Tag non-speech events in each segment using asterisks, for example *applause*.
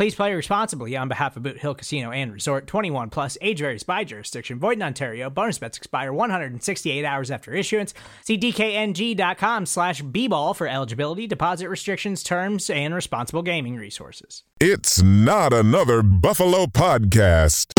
Please play responsibly on behalf of Boot Hill Casino and Resort 21 plus age varies by jurisdiction. Void in Ontario. Bonus bets expire 168 hours after issuance. See DKNG.com slash B-ball for eligibility, deposit restrictions, terms, and responsible gaming resources. It's not another Buffalo podcast.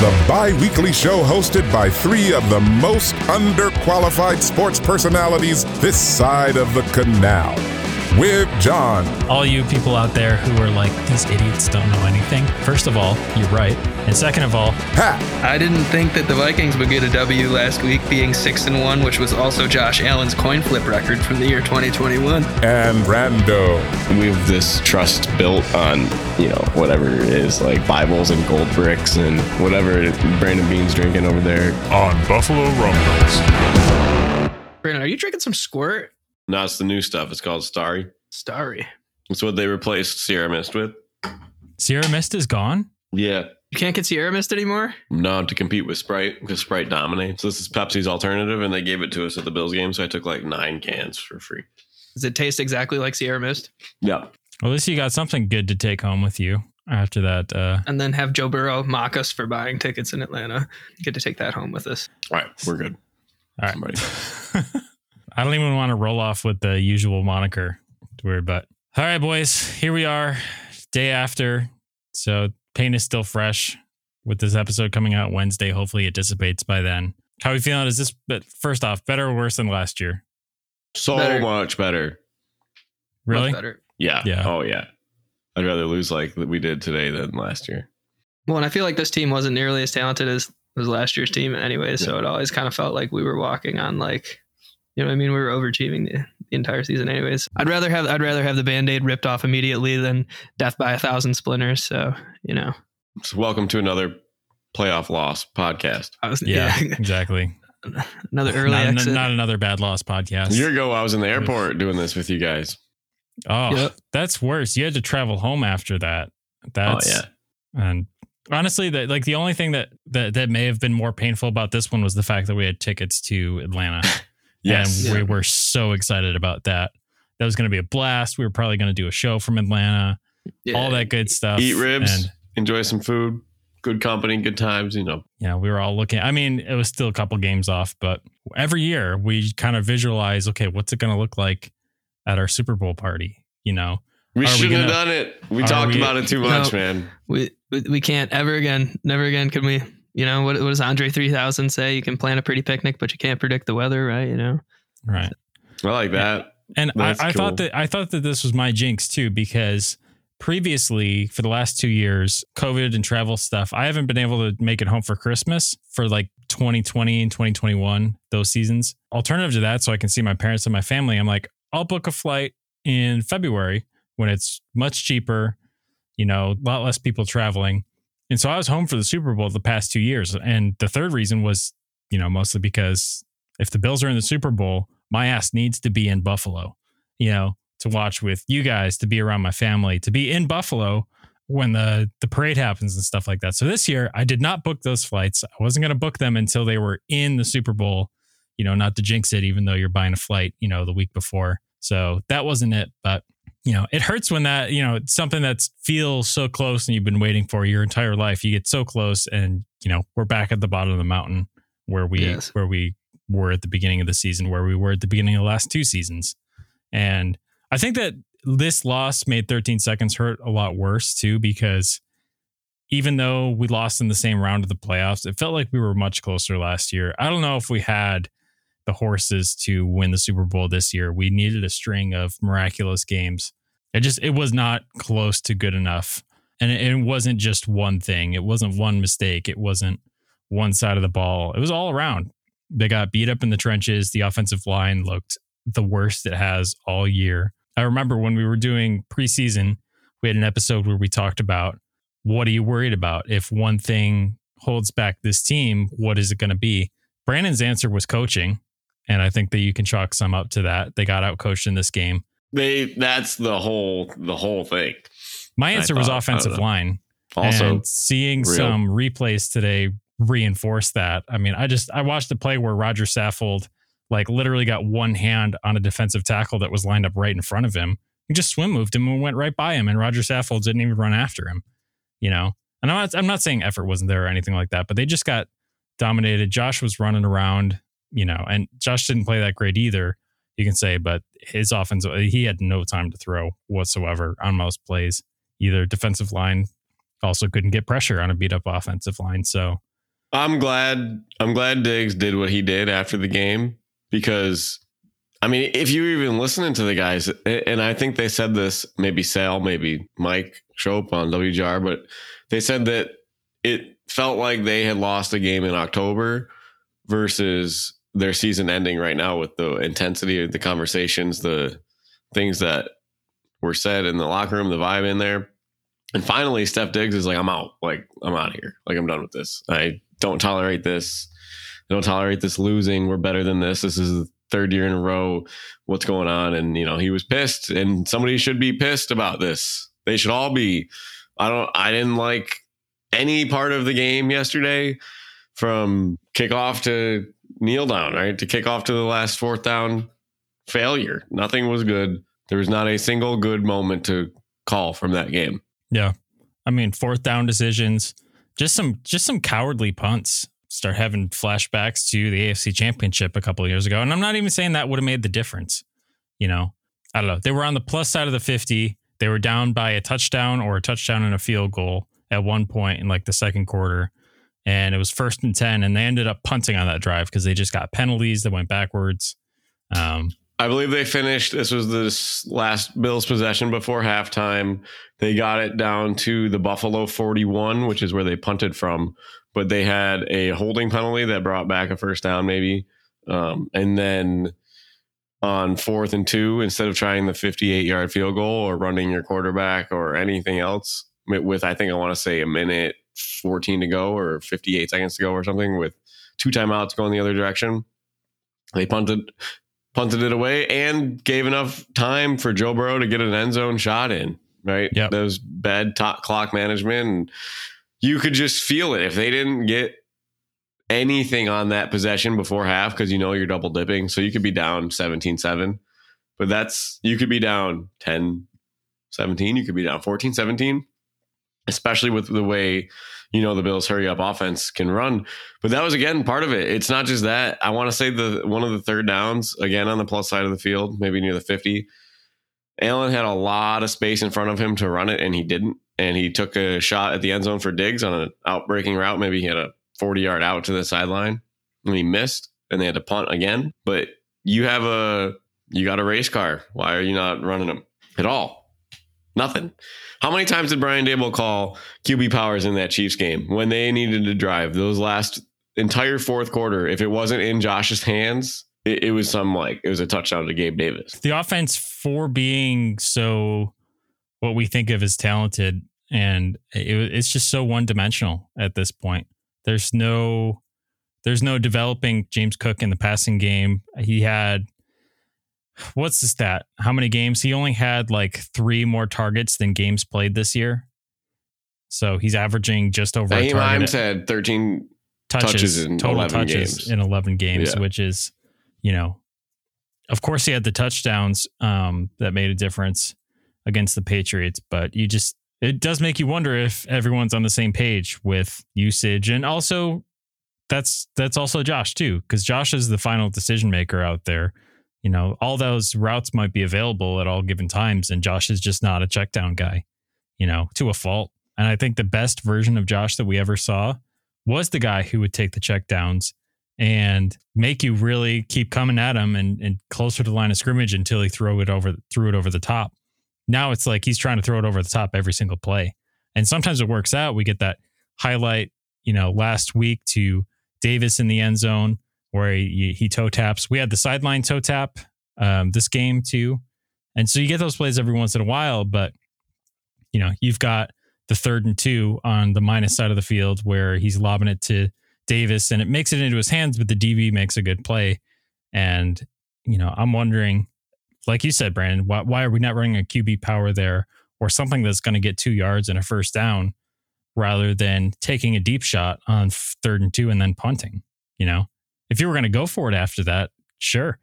The bi weekly show hosted by three of the most underqualified sports personalities this side of the canal with John. All you people out there who are like, these idiots don't know anything. First of all, you're right. And second of all, Pat. I didn't think that the Vikings would get a W last week, being six and one, which was also Josh Allen's coin flip record from the year 2021. And Brando. We have this trust built on, you know, whatever it is, like Bibles and gold bricks and whatever Brandon Bean's drinking over there. On Buffalo Rumblings. Brandon, are you drinking some squirt? No, it's the new stuff. It's called Starry. Starry. It's what they replaced Sierra Mist with. Sierra Mist is gone? Yeah. You can't get Sierra Mist anymore? No, to compete with Sprite because Sprite dominates. So this is Pepsi's alternative, and they gave it to us at the Bills game. So I took like nine cans for free. Does it taste exactly like Sierra Mist? Yeah. Well, at least you got something good to take home with you after that. Uh, And then have Joe Burrow mock us for buying tickets in Atlanta. Get to take that home with us. All right, we're good. all right. Somebody. *laughs* I don't even want to roll off with the usual moniker. It's weird, but all right, boys, here we are, day after. So pain is still fresh with this episode coming out Wednesday. Hopefully, it dissipates by then. How are we feeling? Is this, but first off, better or worse than last year? So Better. much better. Really? Much better. Yeah. Yeah. Oh yeah. I'd rather lose like we did today than last year. Well, and I feel like this team wasn't nearly as talented as, was last year's team anyway. So it always kind of felt like we were walking on like, you know what I mean? We were overachieving the, the entire season anyways. I'd rather have I'd rather have the band-aid ripped off immediately than death by a thousand splinters. So, you know. So welcome to another playoff loss podcast. I was Yeah, yeah, *laughs* exactly. another early not, exit. not another bad loss podcast. A year ago, I was in the airport doing this with you guys. oh, Yep. that's worse. You had to travel home after that. Oh, that's, oh yeah. And honestly, that like the only thing that, that that may have been more painful about this one was the fact that we had tickets to Atlanta. *laughs* Yes. And Yeah. we were so excited about that. That was going to be a blast. We were probably going to do a show from Atlanta, Yeah. all that good stuff. Eat ribs, And, enjoy some food, good company, good times. You know. Yeah, we were all looking. I mean, it was still a couple games off, but every year we kind of visualize, okay, what's it going to look like at our Super Bowl party? You know, We shouldn't have gonna- done it. We talked we- about it too much, No. man. we, we we can't ever again, never again can we you know what, what does Andre 3000 say? You can plan a pretty picnic, but you can't predict the weather, right? You know, right? I like that. And I, That's I cool. thought that I thought that this was my jinx too, because previously for the last two years, COVID and travel stuff, I haven't been able to make it home for Christmas for like 2020 and 2021, those seasons. Alternative to that, so I can see my parents and my family, I'm like, I'll book a flight in February when it's much cheaper, you know, a lot less people traveling. And so I was home for the Super Bowl the past two years. And the third reason was, you know, mostly because if the Bills are in the Super Bowl, my ass needs to be in Buffalo, you know, to watch with you guys, to be around my family, to be in Buffalo when the the parade happens and stuff like that. So this year I did not book those flights. I wasn't going to book them until they were in the Super Bowl, you know, not to jinx it even though you're buying a flight, you know, the week before. So that wasn't it, but you know, it hurts when that, you know, it's something that feels so close and you've been waiting for your entire life. You get so close and, you know, we're back at the bottom of the mountain where we Yes. where we were at the beginning of the season, where we were at the beginning of the last two seasons. And I think that this loss made 13 seconds hurt a lot worse too, because even though we lost in the same round of the playoffs, it felt like we were much closer last year. I don't know if we had the horses to win the Super Bowl this year. We needed a string of miraculous games. It just it was not close to good enough. And it, it wasn't just one thing. It wasn't one mistake. It wasn't one side of the ball. It was all around. They got beat up in the trenches. The offensive line looked the worst it has all year. I remember when we were doing preseason, we had an episode where we talked about what are you worried about? If one thing holds back this team, what is it going to be? Brandon's answer was coaching. And I think that you can chalk some up to that. They got out coached in this game. They that's the whole the whole thing. My answer was uh, offensive line. Also, and seeing real. some replays today reinforce that. I mean, I just I watched a play where Roger Saffold like literally got one hand on a defensive tackle that was lined up right in front of him. He just swim moved him and went right by him, and Roger Saffold didn't even run after him. You know, and I'm not I'm not saying effort wasn't there or anything like that, but they just got dominated. Josh was running around, you know, and Josh didn't play that great either. You can say, but his offense he had no time to throw whatsoever on most plays. Either defensive line also couldn't get pressure on a beat up offensive line. So I'm glad I'm glad Diggs did what he did after the game because I mean, if you were even listening to the guys, and I think they said this, maybe Sal, maybe Mike Schopp on WGR, but they said that it felt like they had lost a game in October versus their season ending right now with the intensity of the conversations, the things that were said in the locker room, the vibe in there. And finally, Steph Diggs is like, I'm out. Like, I'm out of here. Like, I'm done with this. I don't tolerate this. I don't tolerate this losing. We're better than this. This is the third year in a row. What's going on? And, you know, he was pissed, and somebody should be pissed about this. They should all be. I don't, I didn't like any part of the game yesterday from kickoff to kneel down, right? To kick off to the last fourth down failure. Nothing was good. There was not a single good moment to call from that game. Yeah. I mean, fourth down decisions, just some just some cowardly punts. Start having flashbacks to the AFC Championship a couple years ago. And I'm not even saying that would have made the difference. You know, I don't know. They were on the plus side of the 50. They were down by a touchdown or a touchdown and a field goal at one point in like the second quarter. And it was first and 10. And they ended up punting on that drive because they just got penalties that went backwards. Um, I believe they finished. This was this last Bills possession before halftime. They got it down to the Buffalo 41, which is where they punted from. But they had a holding penalty that brought back a first down, maybe. Um, and then on fourth and two, instead of trying the 58 yard field goal or running your quarterback or anything else, with I think I want to say a minute 14 to go or 58 seconds to go or something, with two timeouts going the other direction, they punted punted it away and gave enough time for Joe Burrow to get an end zone shot in. Right, that was bad top clock management, and you could just feel it. If they didn't get anything on that possession before half because you know you're double dipping. So you could be down 17 7, but that's you could be down 10 17, you could be down 14 17, especially with the way you know the Bills hurry up offense can run. But that was again part of it. It's not just that. I want to say the one of the third downs again on the plus side of the field, maybe near the 50. Allen had a lot of space in front of him to run it, and he didn't. And he took a shot at the end zone for Diggs on an outbreaking route. Maybe he had a 40 yard out to the sideline and he missed, and they had to punt again. But you have a you got a race car. Why are you not running them at all? Nothing. How many times did Brian Daboll call QB powers in that Chiefs game when they needed to drive those last entire fourth quarter? If it wasn't in Josh's hands, it, it was some like it was a touchdown to Gabe Davis. the offense for being so what we think of as talented and it, it's just so one dimensional at this point there's no there's no developing james cook in the passing game he had what's the stat how many games he only had like three more targets than games played this year so he's averaging just over Naeem target had 13 touches, touches in total 11 touches games. in 11 games, Yeah. which is, you know, of course he had the touchdowns um, that made a difference against the Patriots, but you just, it does make you wonder if everyone's on the same page with usage. And also, that's, that's also Josh too, because Josh is the final decision maker out there. You know, all those routes might be available at all given times, and Josh is just not a check down guy, you know, to a fault. And I think the best version of Josh that we ever saw was the guy who would take the check downs and make you really keep coming at him and, and closer to the line of scrimmage until he throw it over threw it over the top. Now it's like he's trying to throw it over the top every single play. And sometimes it works out. We get that highlight, you know, last week to Davis in the end zone where he, he toe taps. We had the sideline toe tap um, this game too. And so you get those plays every once in a while, but you know, you've got the third and two on the minus side of the field where he's lobbing it to Davis and it makes it into his hands, but the DB makes a good play. And, you know, I'm wondering, like you said, Brandon, why, why are we not running a QB power there or something that's going to get two yards and a first down rather than taking a deep shot on third and two and then punting? You know, if you were going to go for it after that, sure.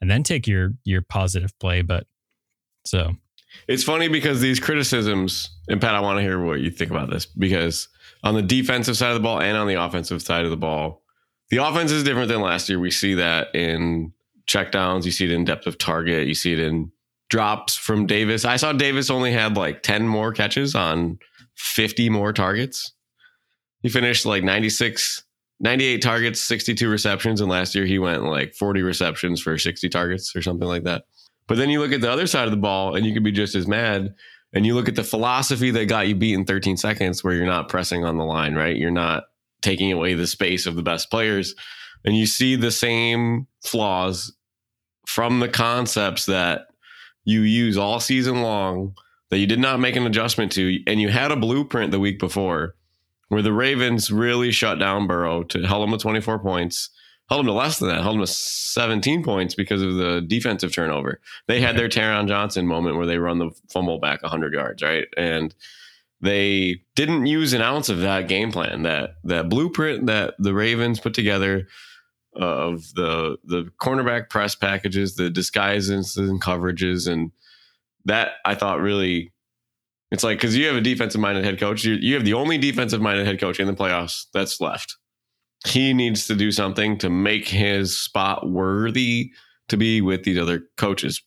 And then take your your positive play. But so it's funny because these criticisms, and Pat, I want to hear what you think about this because on the defensive side of the ball and on the offensive side of the ball, the offense is different than last year. We see that in checkdowns, you see it in depth of target, you see it in drops from Davis. I saw Davis only had like 10 more catches on 50 more targets. He finished like 96, 98 targets, 62 receptions. And last year he went like 40 receptions for 60 targets or something like that. But then you look at the other side of the ball and you could be just as mad. And you look at the philosophy that got you beat in 13 seconds where you're not pressing on the line, right? You're not taking away the space of the best players. And you see the same flaws from the concepts that you use all season long that you did not make an adjustment to. And you had a blueprint the week before where the Ravens really shut down Burrow to held him with 24 points held them to less than that, held them to 17 points because of the defensive turnover. They had their Taron Johnson moment where they run the fumble back 100 yards, right? And they didn't use an ounce of that game plan, that that blueprint that the Ravens put together of the the cornerback press packages, the disguises and coverages, and that I thought really. It's like because you have a defensive minded head coach, you, you have the only defensive minded head coach in the playoffs that's left he needs to do something to make his spot worthy to be with these other coaches.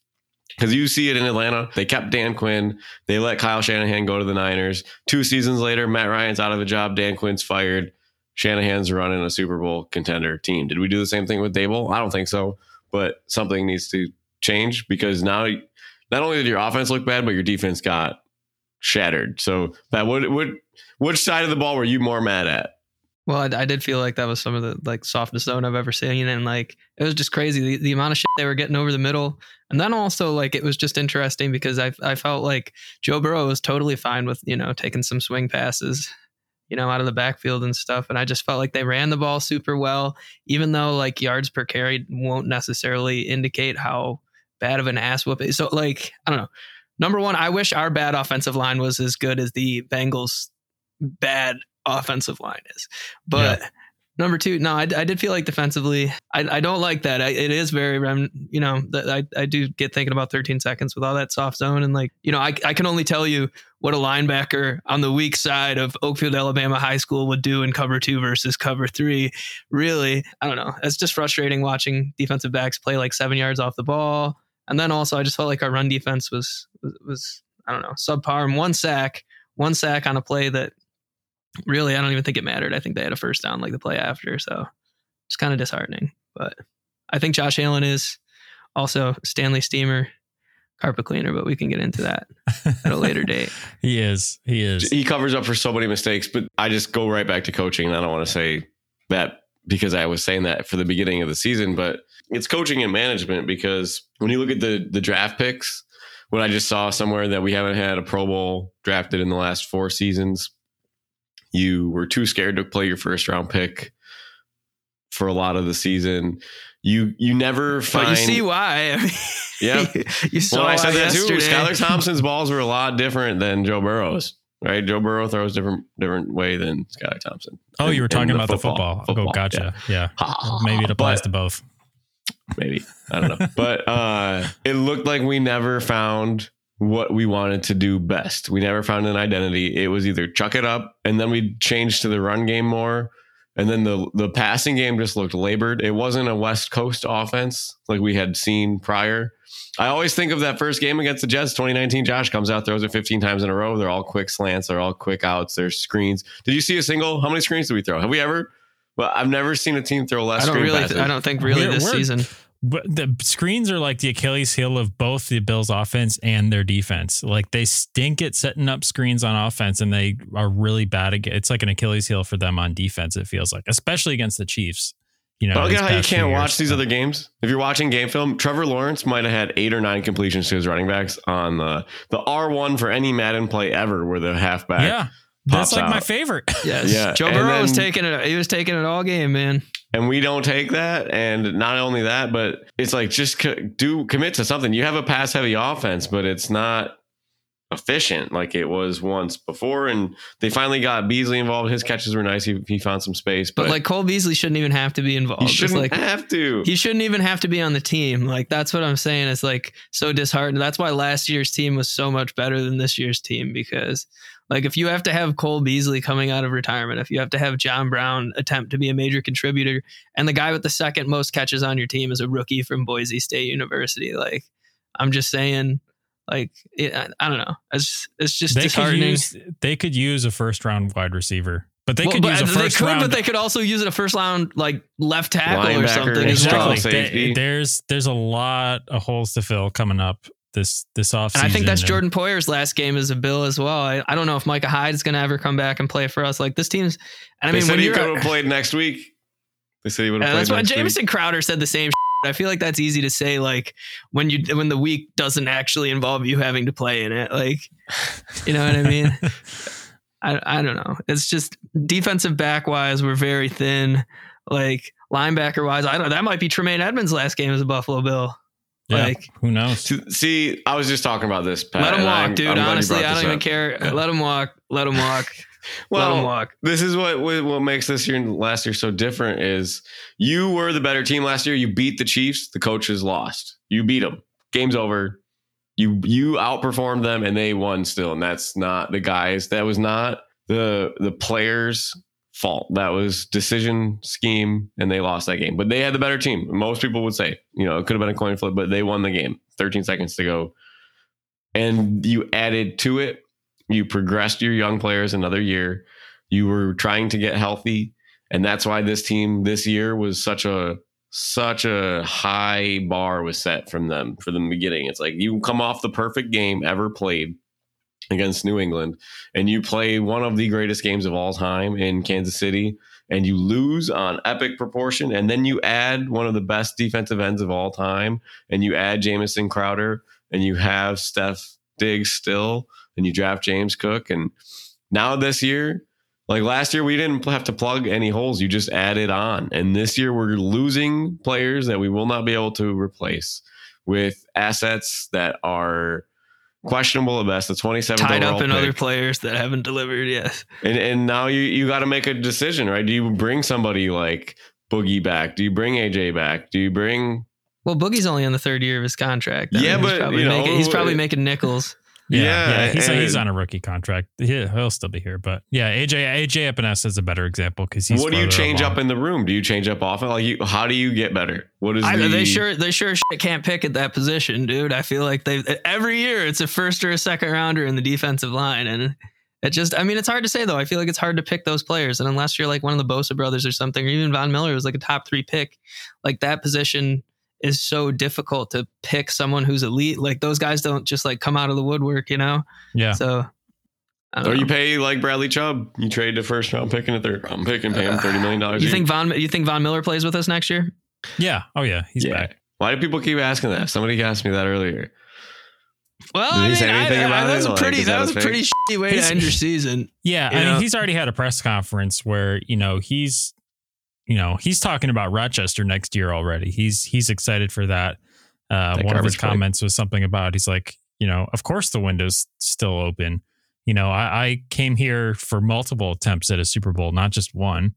Because you see it in Atlanta. They kept Dan Quinn. They let Kyle Shanahan go to the Niners. Two seasons later, Matt Ryan's out of a job. Dan Quinn's fired. Shanahan's running a Super Bowl contender team. Did we do the same thing with Daboll? I don't think so. But something needs to change because now not only did your offense look bad, but your defense got shattered. So, Pat, what, what, which side of the ball were you more mad at? Well, I, I, did feel like that was some of the like softest zone I've ever seen, and like it was just crazy the, the amount of shit they were getting over the middle, and then also like it was just interesting because I I felt like Joe Burrow was totally fine with you know taking some swing passes, you know out of the backfield and stuff, and I just felt like they ran the ball super well, even though like yards per carry won't necessarily indicate how bad of an ass whoop. It. So like I don't know. Number one, I wish our bad offensive line was as good as the Bengals bad offensive line is. But yeah. number two, no, I, I, did feel like defensively, I, I don't like that. I, it is very, you know, I, I do get thinking about 13 seconds with all that soft zone. And like, you know, I, I can only tell you what a linebacker on the weak side of Oakfield, Alabama High School would do in cover two versus cover three. Really, I don't know. It's just frustrating watching defensive backs play like seven yards off the ball. And then also, I just felt like our run defense was, was, was I don't know, subpar and one sack, one sack on a play that really, I don't even think it mattered. I think they had a first down like the play after. So it's kind of disheartening. But I think Josh Allen is also Stanley Steamer carpet cleaner, but we can get into that at a later *laughs* date. he is. He is. He covers up for so many mistakes, but I just go right back to coaching. And I don't want to say that because I was saying that for the beginning of the season, but it's coaching and management because when you look at the the draft picks, what I just saw somewhere that we haven't had a Pro Bowl drafted in the last four seasons you were too scared to play your first round pick for a lot of the season. You you never find. But you see why? *laughs* yeah, you saw. Well, I said that yesterday. too. Skylar *laughs* Thompson's balls were a lot different than Joe Burrow's. Right, Joe Burrow throws different different way than Skylar Thompson. Oh, in, you were talking the about football. the football. football. Oh, gotcha. Yeah, yeah. maybe it applies but, to both. Maybe I don't know, but uh, it looked like we never found what we wanted to do best. We never found an identity. It was either chuck it up and then we changed to the run game more And then the the passing game just looked labored. It wasn't a West Coast offense like we had seen prior. I always think of that first game against the Jets, 2019. Josh comes out, throws it 15 times in a row. They're all quick slants. They're all quick outs. They're screens. Did you see a single? How many screens did we throw? Have we ever? Well, I've never seen a team throw less. I don't screen really. passes. I don't think really We're- this we're- season. But the screens are like the Achilles heel of both the Bills offense and their defense. Like they stink at setting up screens on offense and they are really bad at it's like an Achilles heel for them on defense, it feels like, especially against the Chiefs. You know, But look these at how you can't years. watch these other games. If you're watching game film, Trevor Lawrence might have had eight or nine completions to his running backs on the the R one for any Madden play ever, where the halfback. Yeah. That's pops like my favorite. *laughs* Yes. Yeah, Joe and Burrow was taking it. He was taking it all game, man. and we don't take that. And not only that, but it's like just co- do commit to something. You have a pass heavy offense, but it's not efficient like it was once before. And they finally got Beasley involved. His catches were nice. He, he found some space, But, but, like Cole Beasley shouldn't even have to be involved. you It's shouldn't like have to. he shouldn't even have to be on the team. Like that's what I'm saying. It's like so disheartened. That's why last year's team was so much better than this year's team because like if you have to have Cole Beasley coming out of retirement, if you have to have John Brown attempt to be a major contributor, and the guy with the second most catches on your team is a rookie from Boise State University, like I'm just saying, like it, I, I don't know. It's it's just they could use they could use a first round wide receiver. But they Well, could but use a they first could, round but they could also use it a first round like left tackle or Linebacker, something as well. exactly. They- there's there's a lot of holes to fill coming up this this offseason. And I think that's and- Jordan Poyer's last game as a Bill as well. I, I don't know if Micah Hyde is going to ever come back and play for us. Like this team's, and I they mean, said when he you're, could have played next week. They said he would have Yeah, that's why next week. Crowder said the same. I feel like that's easy to say, like when you when the week doesn't actually involve you having to play in it. Like, you know what I mean? *laughs* I I don't know. It's just defensive back wise, we're very thin. Like linebacker wise, I don't. That might be Tremaine Edmunds' last game as a Buffalo Bill. Yeah, Like, who knows? To- See, I was just talking about this. Pat, let him walk, I'm- dude. I'm Honestly, I don't even up. care. Let him walk. Let him walk. *laughs* let him walk. this is what what what makes this year and last year so different is you were the better team last year. You beat the Chiefs. The coaches lost. You beat them. Game's over. You you outperformed them and they won still. And that's not the guys. That was not the the players' fault. That was decision scheme, and they lost that game. But they had the better team. Most people would say, you know, it could have been a coin flip, but they won the game. 13 seconds to go. And you added to it you progressed your young players another year. You were trying to get healthy, and that's why this team this year was such a such a high bar was set from them for the beginning. It's like you come off the perfect game ever played against New England, and you play one of the greatest games of all time in Kansas City, and you lose on epic proportion, and then you add one of the best defensive ends of all time, and you add Jamison Crowder, and you have Steph Diggs still and you draft James Cook. And now this year, like last year, we didn't have to plug any holes. You just added on. And this year, we're losing players that we will not be able to replace with assets that are questionable at best. The 27th Tied up in pick. other players that haven't delivered yet. And and now you you got to make a decision, right? Do you bring somebody like Boogie back? Do you bring AJ back? Do you bring Well, Boogie's only on the third year of his contract. Yeah, he's but, probably you know, making, he's probably making nickels. Yeah, Yeah, yeah, he's, he's on a rookie contract. He, he'll still be here, but yeah, AJ AJ Epenesa is a better example because he's. what do you change along. up in the room? Do you change up often? Like you, how do you get better? What is I, the, they sure they sure shit can't pick at that position, dude. I feel like they every year it's a first or a second rounder in the defensive line, and it just I mean it's hard to say though. I feel like it's hard to pick those players, and unless you're like one of the Bosa brothers or something, or even Von Miller was like a top three pick, like that position is so difficult to pick someone who's elite. Like those guys don't just like come out of the woodwork, you know. Yeah, So. I don't Or you pay like Bradley Chubb. You trade the first round pick and a third round pick and pay him Uh, thirty million dollars. You think Von? You think Von Miller plays with us next year? yeah, oh yeah, he's Yeah. back. Why do people keep asking that? Somebody asked me that earlier. Well, Did I mean, say anything I, I, about that it? was a Like, pretty is that that was a pretty shitty way He's- to end your season. *laughs* Yeah, You I know? mean, he's already had a press conference where you know he's, you know, he's talking about Rochester next year already. He's he's excited for that. Uh, That one of his comments was something about he's like, you know, of course the window's still open. You know, I, I came here for multiple attempts at a Super Bowl, not just one.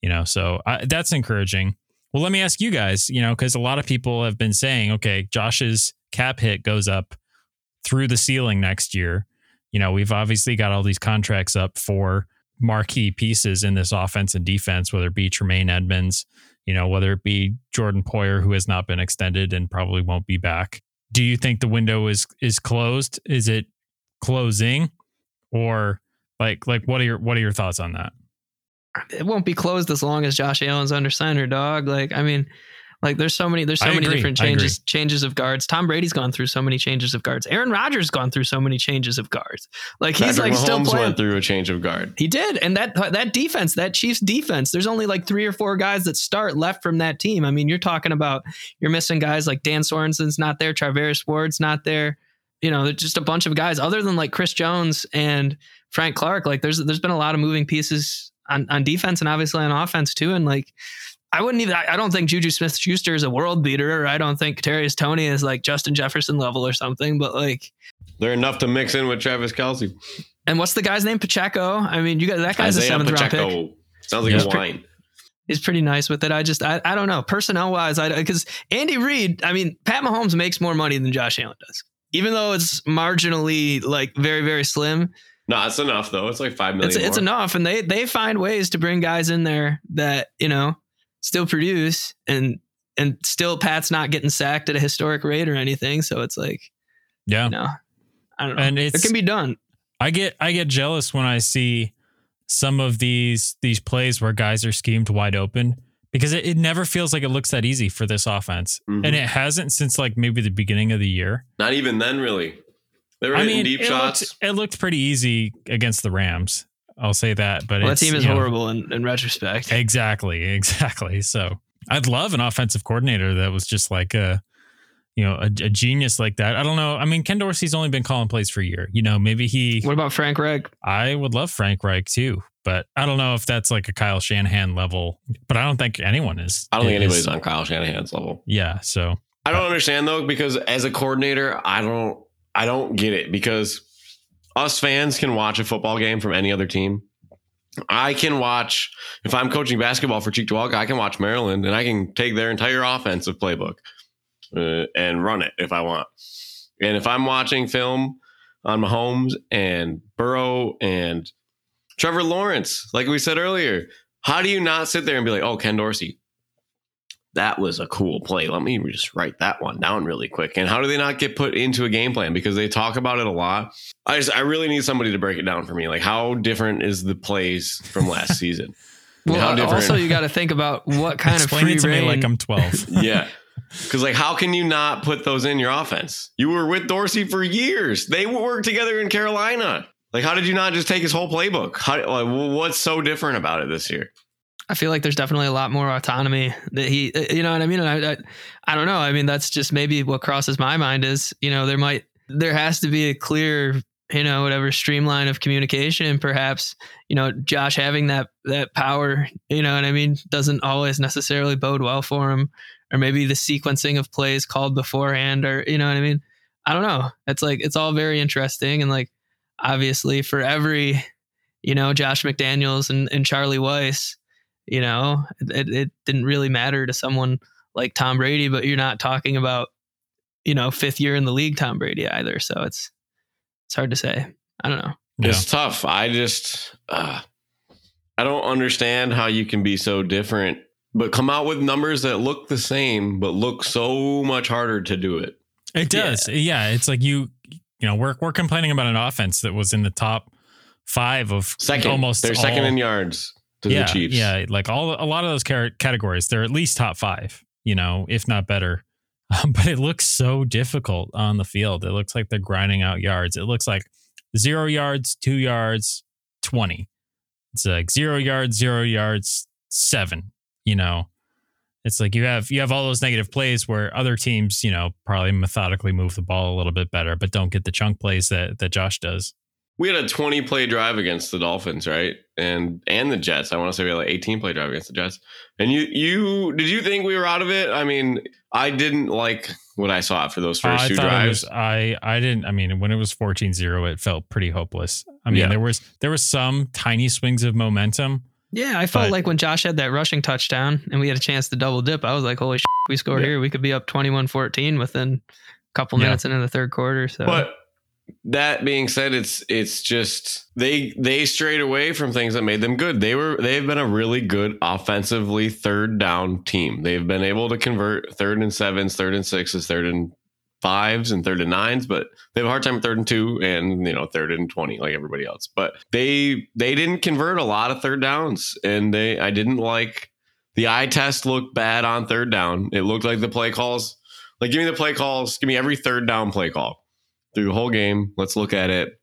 You know, so I, that's encouraging. Well, let me ask you guys, you know, because a lot of people have been saying, okay, Josh's cap hit goes up through the ceiling next year. You know, we've obviously got all these contracts up for marquee pieces in this offense and defense, whether it be Tremaine Edmunds, you know, whether it be Jordan Poyer, who has not been extended and probably won't be back. Do you think the window is is closed? Is it closing, or like like what are your what are your thoughts on that? It won't be closed as long as Josh Allen's under center, dog. Like, I mean, like there's so many there's so I many agree. different changes changes of guards. Tom Brady's gone through so many changes of guards. Aaron Rodgers gone through so many changes of guards. Like he's Patrick like still Mahomes playing. went through a change of guard. He did, and that that defense, that Chiefs defense, there's only like three or four guys that start left from that team. I mean, you're talking about you're missing guys like Dan Sorensen's not there, Travis Ward's not there. You know, there's just a bunch of guys other than like Chris Jones and Frank Clark. Like, there's there's been a lot of moving pieces on on defense and obviously on offense too. And like, I wouldn't even. I, I don't think Juju Smith Schuster is a world beater, or I don't think Kadarius Toney is like Justin Jefferson level or something. But like, They're enough to mix in with Travis Kelce. and what's the guy's name? Pacheco. I mean, you got that guy's a Isaiah seventh round pick. Pacheco. Sounds like Yeah. a wine. is pretty nice with it. I just I, I don't know personnel wise. I because Andy Reid. I mean, Pat Mahomes makes more money than Josh Allen does, even though it's marginally like very very slim. No, it's enough though. It's like five million. It's it's enough, and they they find ways to bring guys in there that you know still produce and and still Pat's not getting sacked at a historic rate or anything. So it's like Yeah. you know I don't know. And it can be done. I get I get jealous when I see some of these these plays where guys are schemed wide open because it, it never feels like it looks that easy for this offense. Mhm. And it hasn't since like maybe the beginning of the year. Not even then, really. They were I hitting mean, deep it shots. Looked, it looked pretty easy against the Rams. I'll say that. But Well, that team is you know, horrible in, in retrospect. Exactly, *laughs* exactly. So I'd love an offensive coordinator that was just like a, you know, a, a genius like that. I don't know. I mean, Ken Dorsey's only been calling plays for a year. You know, maybe he. What about Frank Reich? I would love Frank Reich too, but I don't know if that's like a Kyle Shanahan level. But I don't think anyone is. I don't think is- anybody's on Kyle Shanahan's level. Yeah. So I don't understand though because as a coordinator, I don't I don't get it because us fans can watch a football game from any other team. I can watch if I'm coaching basketball for Cheektowaga, I can watch Maryland and I can take their entire offensive playbook uh, and run it if I want. And if I'm watching film on Mahomes and Burrow and Trevor Lawrence, like we said earlier, how do you not sit there and be like, "Oh, Ken Dorsey, that was a cool play. Let me just write that one down really quick. And how do they not get put into a game plan? Because they talk about it a lot. I just I really need somebody to break it down for me. Like how different is the plays from last *laughs* season? Well, how uh, different? also you got to think about what *laughs* kind explain of free it to reign. me like I'm 12. *laughs* yeah. Because like, how can you not put those in your offense? You were with Dorsey for years. They worked together in Carolina. Like, how did you not just take his whole playbook? How, like, what's so different about it this year? I feel like there's definitely a lot more autonomy that he, uh, you know what I mean? And I, I, I don't know. I mean, that's just maybe what crosses my mind is, you know, there might, there has to be a clear, you know, whatever streamline of communication. Perhaps, you know, Josh having that that power, you know what I mean, doesn't always necessarily bode well for him, or maybe the sequencing of plays called beforehand, or you know what I mean. I don't know. It's like it's all very interesting, and like obviously for every, you know, Josh McDaniels and, and Charlie Weis you know it, it didn't really matter to someone like tom brady but you're not talking about you know fifth year in the league tom brady either so it's it's hard to say i don't know Yeah. It's tough. I just, uh, I don't understand how you can be so different, but come out with numbers that look the same, but look so much harder to do it. It does. Yeah. It's like you, you know, we're, we're complaining about an offense that was in the top five of Second, almost they're second all- in yards to yeah, the Chiefs. Yeah, like all a lot of those categories, they're at least top five, you know, if not better. *laughs* Um, but it looks so difficult on the field. It looks like they're grinding out yards. It looks like zero yards, two yards, twenty. It's like zero yards, zero yards, seven. You know, it's like you have you have all those negative plays where other teams, you know, probably methodically move the ball a little bit better, but don't get the chunk plays that that Josh does. We had a 20 play drive against the Dolphins, right? And and the Jets. I want to say we had like 18 play drive against the Jets. And you you did you think we were out of it? I mean, I didn't like what I saw for those uh, first I two thought drives. was- I I didn't. I mean, when it was 14-0, it felt pretty hopeless. I mean, Yeah. there was there was some tiny swings of momentum. yeah i felt But- like when josh had that rushing touchdown and we had a chance to double dip i was like holy shit, we score Yeah. here we could be up 21-14 within a couple Yeah. minutes into the third quarter so but that being said, it's it's just they they strayed away from things that made them good. They were they've been a really good offensively third down team. They've been able to convert third and sevens, third and sixes, third and fives, and third and nines, but they have a hard time at third and two and you know third and twenty like everybody else. But they they didn't convert a lot of third downs, and they I didn't like the eye test looked bad on third down. It looked like the play calls. Like give me the play calls. Give me every third down play call through the whole game. Let's look at it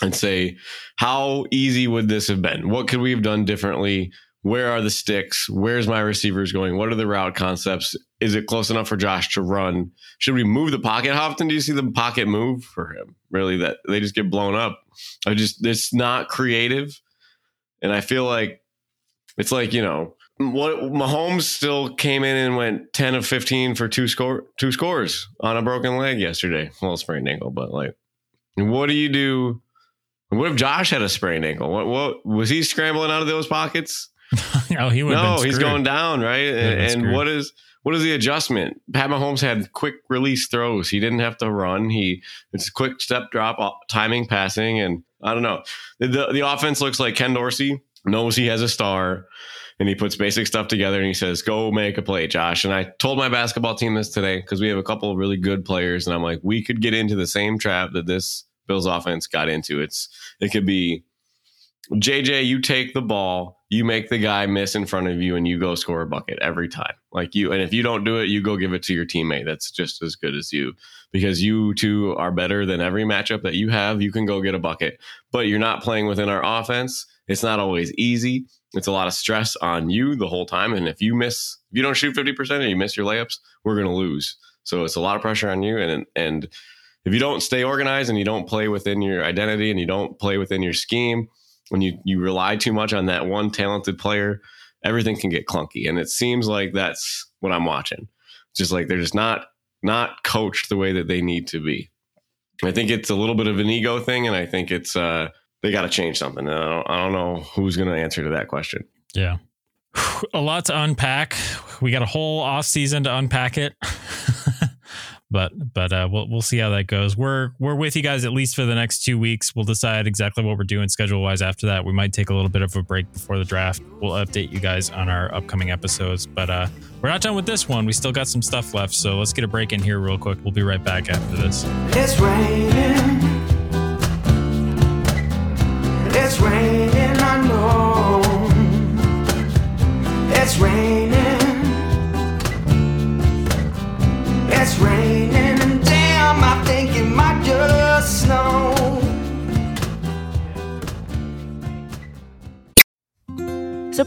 and say, how easy would this have been? What could we have done differently? Where are the sticks? Where's my receivers going? What are the route concepts? Is it close enough for Josh to run? Should we move the pocket? How often do you see the pocket move for him? Really, that they just get blown up. I just, it's not creative. And I feel like it's like, you know, what Mahomes still came in and went 10 of 15 for two score two scores on a broken leg yesterday. Well, sprained ankle, but like what do you do? What if Josh had a sprained ankle? What what was he scrambling out of those pockets? *laughs* oh, he no, he's going down, right? And, and what is what is the adjustment? Pat Mahomes had quick release throws. He didn't have to run. He it's a quick step drop, uh, timing, passing, and I don't know. The the offense looks like Ken Dorsey knows he has a star and he puts basic stuff together and he says, "Go make a play, Josh." And I told my basketball team this today because we have a couple of really good players, and I'm like, we could get into the same trap that this Bills offense got into. It's it could be JJ, you take the ball, you make the guy miss in front of you, and you go score a bucket every time. Like you, and if you don't do it, you go give it to your teammate that's just as good as you because you two are better than every matchup that you have. You can go get a bucket, but you're not playing within our offense. It's not always easy it's a lot of stress on you the whole time. And if you miss, if you don't shoot 50% and you miss your layups, we're going to lose. So it's a lot of pressure on you. And, and if you don't stay organized and you don't play within your identity and you don't play within your scheme, when you, you rely too much on that one talented player, everything can get clunky. And it seems like that's what I'm watching. Just like they're just not, not coached the way that they need to be. I think it's a little bit of an ego thing. And I think it's, uh, they got to change something. And I don't, I don't know who's going to answer to that question. Yeah. *sighs* A lot to unpack. We got a whole off season to unpack it. *laughs* but but uh, we'll we'll see how that goes. We're we're with you guys at least for the next two weeks. We'll decide exactly what we're doing schedule wise after that. We might take a little bit of a break before the draft. We'll update you guys on our upcoming episodes. But uh, we're not done with this one. We still got some stuff left. So let's get a break in here real quick. We'll be right back after this. It's raining.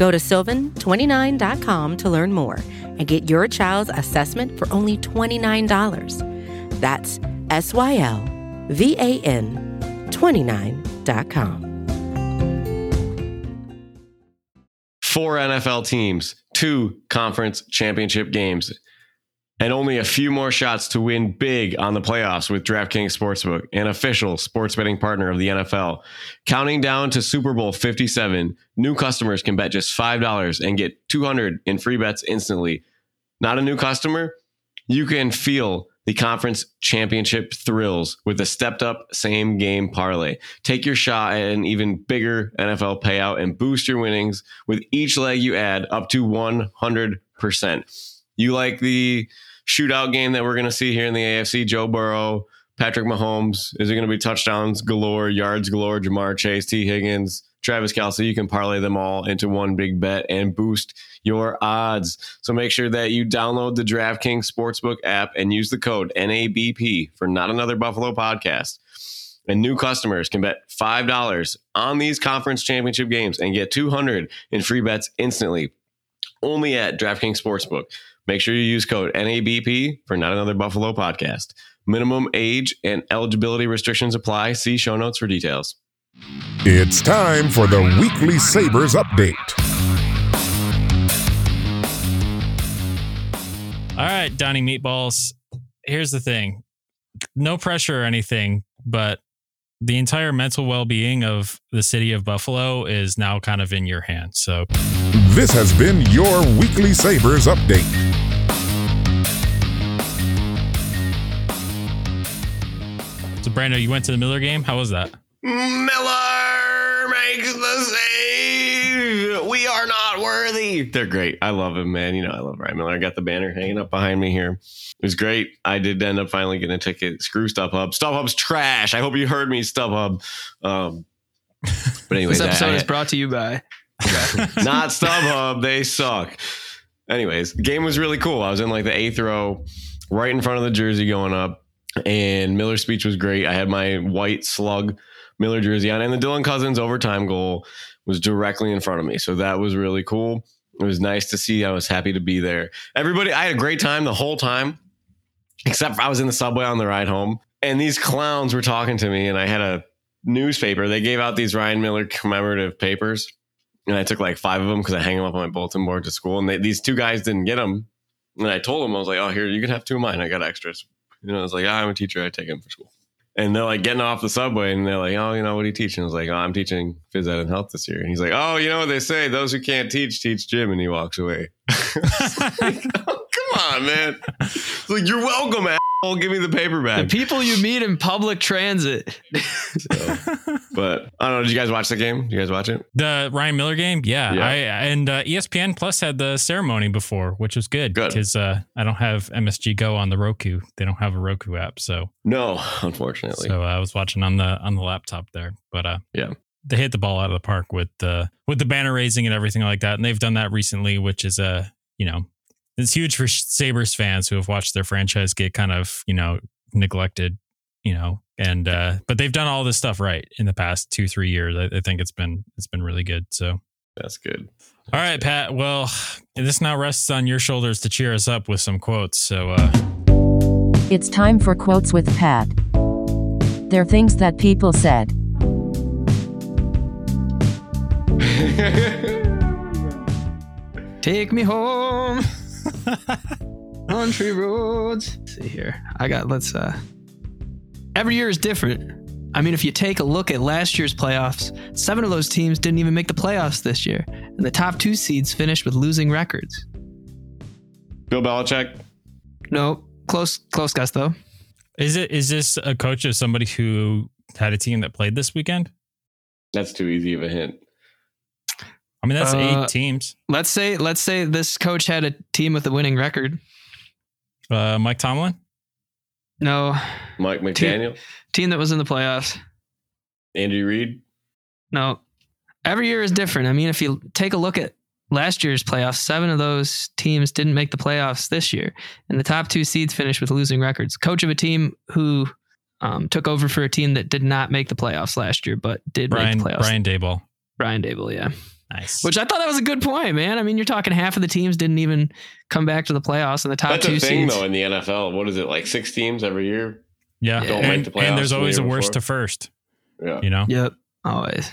Go to sylvan29.com to learn more and get your child's assessment for only $29. That's S Y L V A N 29.com. four NFL teams, two conference championship games, and only a few more shots to win big on the playoffs with DraftKings Sportsbook, an official sports betting partner of the NFL. Counting down to Super Bowl 57, new customers can bet just $5 and get 200 in free bets instantly. Not a new customer? You can feel the conference championship thrills with a stepped up same game parlay. Take your shot at an even bigger NFL payout and boost your winnings with each leg you add up to 100%. You like the shootout game that we're going to see here in the AFC? Joe Burrow, Patrick Mahomes. Is it going to be touchdowns galore, yards galore, Ja'Marr Chase, Tee Higgins? Travis Kelce. You can parlay them all into one big bet and boost your odds. So make sure that you download the DraftKings Sportsbook app and use the code NABP for Not Another Buffalo podcast. And new customers can bet $5 on these conference championship games and get 200 in free bets instantly only at DraftKings Sportsbook. Make sure you use code NABP for Not Another Buffalo podcast. Minimum age and eligibility restrictions apply. See show notes for details. It's time for the weekly Sabres update. All right, Donnie Meatballs. Here's the thing no pressure or anything, but the entire mental well being of the city of Buffalo is now kind of in your hands. So, This has been your weekly Sabres update. so Brando, you went to the Miller game. How was that? Miller makes the save. We are not worthy. They're great. I love him, man. You know, I love Ryan Miller. I got the banner hanging up behind me here. It was great. I did end up finally getting a ticket. Screw StubHub. StubHub's trash. I hope you heard me, StubHub. Um, but anyway, This episode is brought to you by. *laughs* not StubHub. They suck. Anyways, the game was really cool. I was in like the eighth row, right in front of the jersey going up, and Miller's speech was great. I had my white slug Miller jersey on, and the Dylan Cozens overtime goal was directly in front of me. So that was really cool. It was nice to see. I was happy to be there. Everybody, I had a great time the whole time, except I was in the subway on the ride home, and these clowns were talking to me, and I had a newspaper. They gave out these Ryan Miller commemorative papers and I took like five of them because I hang them up on my bulletin board to school. And they, these two guys didn't get them. And I told them, I was like, oh, here, you can have two of mine. I got extras. You know, I was like, ah, I'm a teacher. I take them for school. And they're like getting off the subway and they're like, oh, you know, what are you teaching? I was like, oh, I'm teaching phys ed and health this year. And he's like, oh, you know what they say? Those who can't teach, teach gym. And he walks away. *laughs* Like, oh, *laughs* come on, man. It's like, you're welcome, asshole. Give me the paper The people you meet in public transit. So, *laughs* but I don't know. Did you guys watch the game? Did you guys watch it? The Ryan Miller game, yeah. Yeah. I and uh, ESPN Plus had the ceremony before, which was good Good. because uh, I don't have MSG Go on the Roku. They don't have a Roku app, so No, *laughs* unfortunately. so I was watching on the on the laptop there. But uh, Yeah. they hit the ball out of the park with the with the banner raising and everything like that, and they've done that recently, which is a uh, you know it's huge for Sabres fans who have watched their franchise get kind of you know neglected, you know, and uh, but they've done all this stuff right in the past two three years. I, I think it's been it's been really good. So. That's good. All right, Pat. Well, this now rests on your shoulders to cheer us up with some quotes. So, uh, It's time for quotes with Pat. They're things that people said. *laughs* Take me home. *laughs* Country roads. Let's see here. I got let's uh every year is different. I mean, if you take a look at last year's playoffs, seven of those teams didn't even make the playoffs this year. And the top two seeds finished with losing records. Bill Belichick. No, close close guess though. is it is this a coach of somebody who had a team that played this weekend? That's too easy of a hint. I mean, that's Uh, eight teams. Let's say let's say this coach had a team with a winning record. Uh, Mike Tomlin. No, Mike McDaniel, team that was in the playoffs. Andy Reid. No, every year is different. I mean, if you take a look at last year's playoffs, seven of those teams didn't make the playoffs this year, and the top two seeds finished with losing records. Coach of a team who um, took over for a team that did not make the playoffs last year, but did Brian make the playoffs. Brian Daboll. Brian Daboll, yeah. Nice. Which I thought that was a good point, man. I mean, you're talking half of the teams didn't even come back to the playoffs, in the top That's two a thing seeds. though in the NFL. What is it like? Six teams every year. yeah. Don't and, make the and there's always the a worst before. to first. Yeah. You know, Yep, always.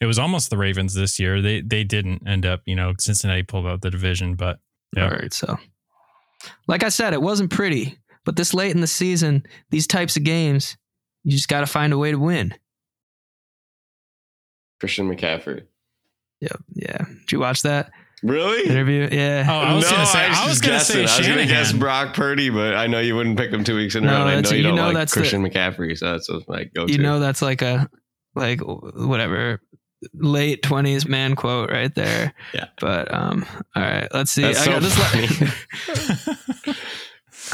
it was almost the Ravens this year. They they didn't end up. You know, Cincinnati pulled out the division, but Yeah. All right. So, like I said, it wasn't pretty, but this late in the season, these types of games, you just got to find a way to win. Christian McCaffrey. Yep. Yeah. Did you watch that Really? interview? Yeah. Oh, I was no, gonna say- I, I was, was gonna say guessing. I was gonna guess Brock Purdy, but I know you wouldn't pick him two weeks in a No, row. and I know you, you don't know like that's the- Christian McCaffrey, so that's what my go-to. you know that's like a like whatever late twenties man quote right there. Yeah. But um, all right. Let's see. That's I so got this. funny.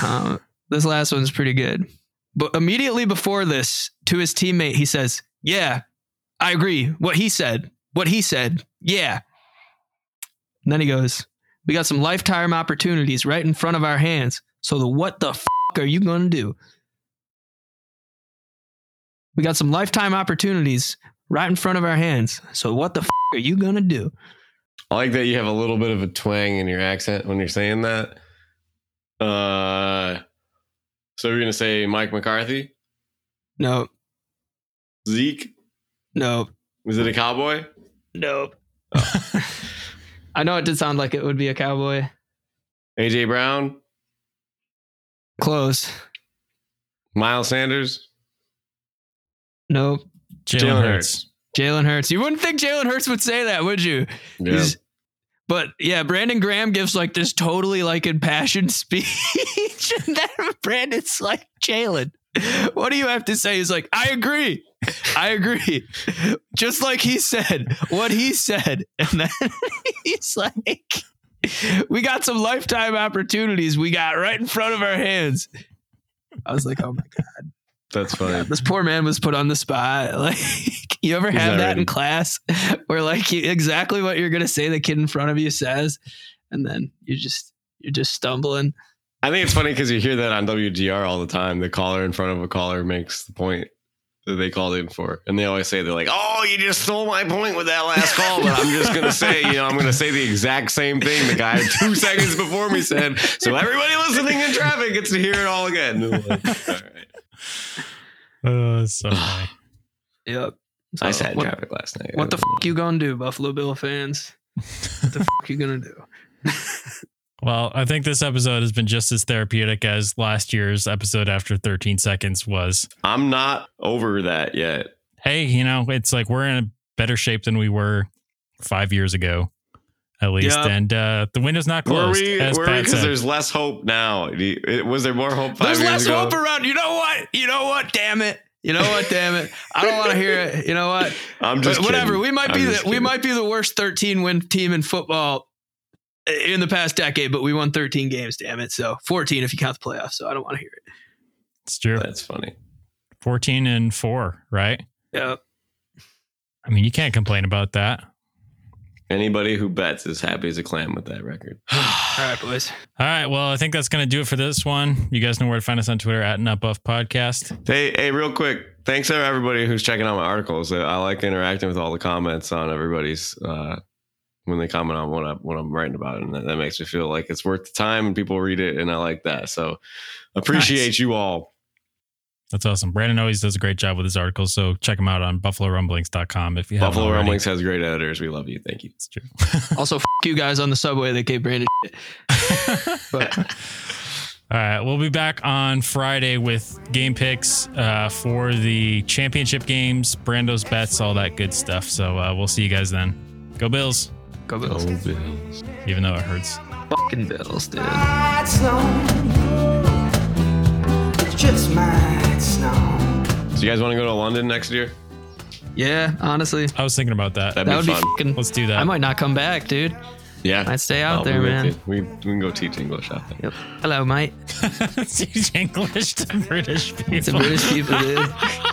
La- *laughs* *laughs* um, this last one's pretty good. But immediately before this, to his teammate, he says, "Yeah, I agree. What he said." What he said. Yeah. And then he goes, We got some lifetime opportunities right in front of our hands. So the what the f are you going to do? We got some lifetime opportunities right in front of our hands. So what the f are you going to do? I like that you have a little bit of a twang in your accent when you're saying that. Uh, so we're gonna say Mike McCarthy, No, Zeke. no, Is it a cowboy? No. *laughs* I know it did sound like it would be a cowboy. AJ Brown, Close. Miles Sanders, Nope. Jalen Jalen Hurts. Jalen Hurts. You wouldn't think Jalen Hurts would say that, would you? Yeah. He's- But yeah, Brandon Graham gives like this totally like impassioned *laughs* speech, and then Brandon's like, Jalen, *laughs* what do you have to say? He's like, I agree. I agree. Just like he said, what he said. *laughs* And then *laughs* he's like, we got some lifetime opportunities we got right in front of our hands. I was like, oh my God. That's funny. This poor man was put on the spot. Like, you ever have not that in class where like you, exactly what you're gonna say the kid in front of you says, and then you just you're just stumbling. I think it's funny because you hear that on WGR all the time. The caller in front of a caller makes the point that they called in for, and they always say they're like, "Oh, you just stole my point with that last call." But I'm just gonna say, you know, I'm gonna say the exact same thing the guy two *laughs* seconds before me said. So everybody listening in traffic gets to hear it all again. Like, all right. *laughs* Oh, that's so *sighs* funny. Yep. I sat in what, traffic last night. what the f- you gonna do, Buffalo Bill fans? What the *laughs* f- you gonna do? Well, I think this episode has been just as therapeutic as last year's episode after 13 seconds was. I'm not over that yet. Hey, you know, it's like we're in a better shape than we were five years ago, at least. Yep. And uh, the window's not Were closed. we? as Were Because there's less hope now. Was there more hope five There's years less ago? hope around. You know what? You know what? Damn it. You know what? Damn it. I don't want to hear it. You know what? *laughs* I'm just But whatever. kidding. We might be just the we might be the worst 13 win team in football in the past decade, but we won 13 games. Damn it! So 14 if you count the playoffs. So I don't want to hear it. it's true. That's funny. 14 and four, right? Yep. I mean, you can't complain about that. Anybody who bets is happy as a clam with that record. *sighs* All right, boys. All right. Well, I think that's going to do it for this one. You guys know where to find us on Twitter at NotBuff Podcast. Hey, hey, real quick. Thanks to everybody who's checking out my articles. I like interacting with all the comments on everybody's uh, when they comment on what I what I'm writing about, and that, that makes me feel like it's worth the time and people read it, and I like that. So appreciate Nice. you all. That's awesome. Brandon always does a great job with his articles. So check him out on buffalorumblings.com if you haven't Buffalo. Rumblings has great editors. We love you. Thank you. It's true. *laughs* Also, f- you guys on the subway that gave Brandon. *laughs* shit. But All right, we'll be back on Friday with game picks uh, for the championship games, Brando's bets, all that good stuff. So uh, we'll see you guys then. Go Bills, go Bills. Oh, Bills. even though it hurts. Fucking Bills, dude. Might snow. It just might snow. So you guys want to go to London next year? Yeah, honestly, I was thinking about that. That'd that be would be fun. fucking. Let's do that. I might not come back, dude. yeah, I'd stay out Oh, there, we man. We, we can go teach English out there. Yep. Hello, mate. *laughs* Teach English to British people. It's a British people, dude.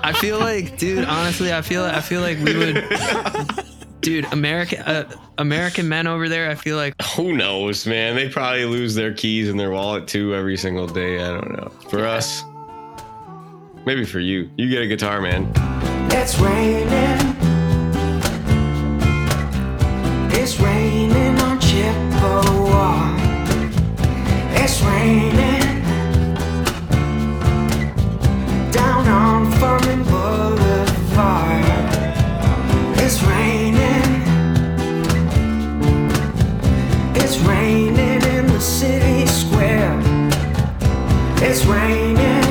I feel like, dude. Honestly, I feel. I feel like we would, *laughs* dude. American, uh, American men over there. I feel like Who knows, man? They probably lose their keys and their wallet too every single day. I don't know. For us, maybe for you, you get a guitar, man. It's raining. It's raining on Chippewa. It's raining down on Fuhrmann Boulevard. raining in the city square. It's raining.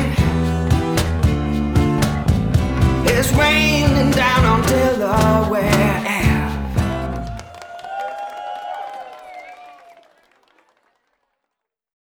It's raining down on Delaware.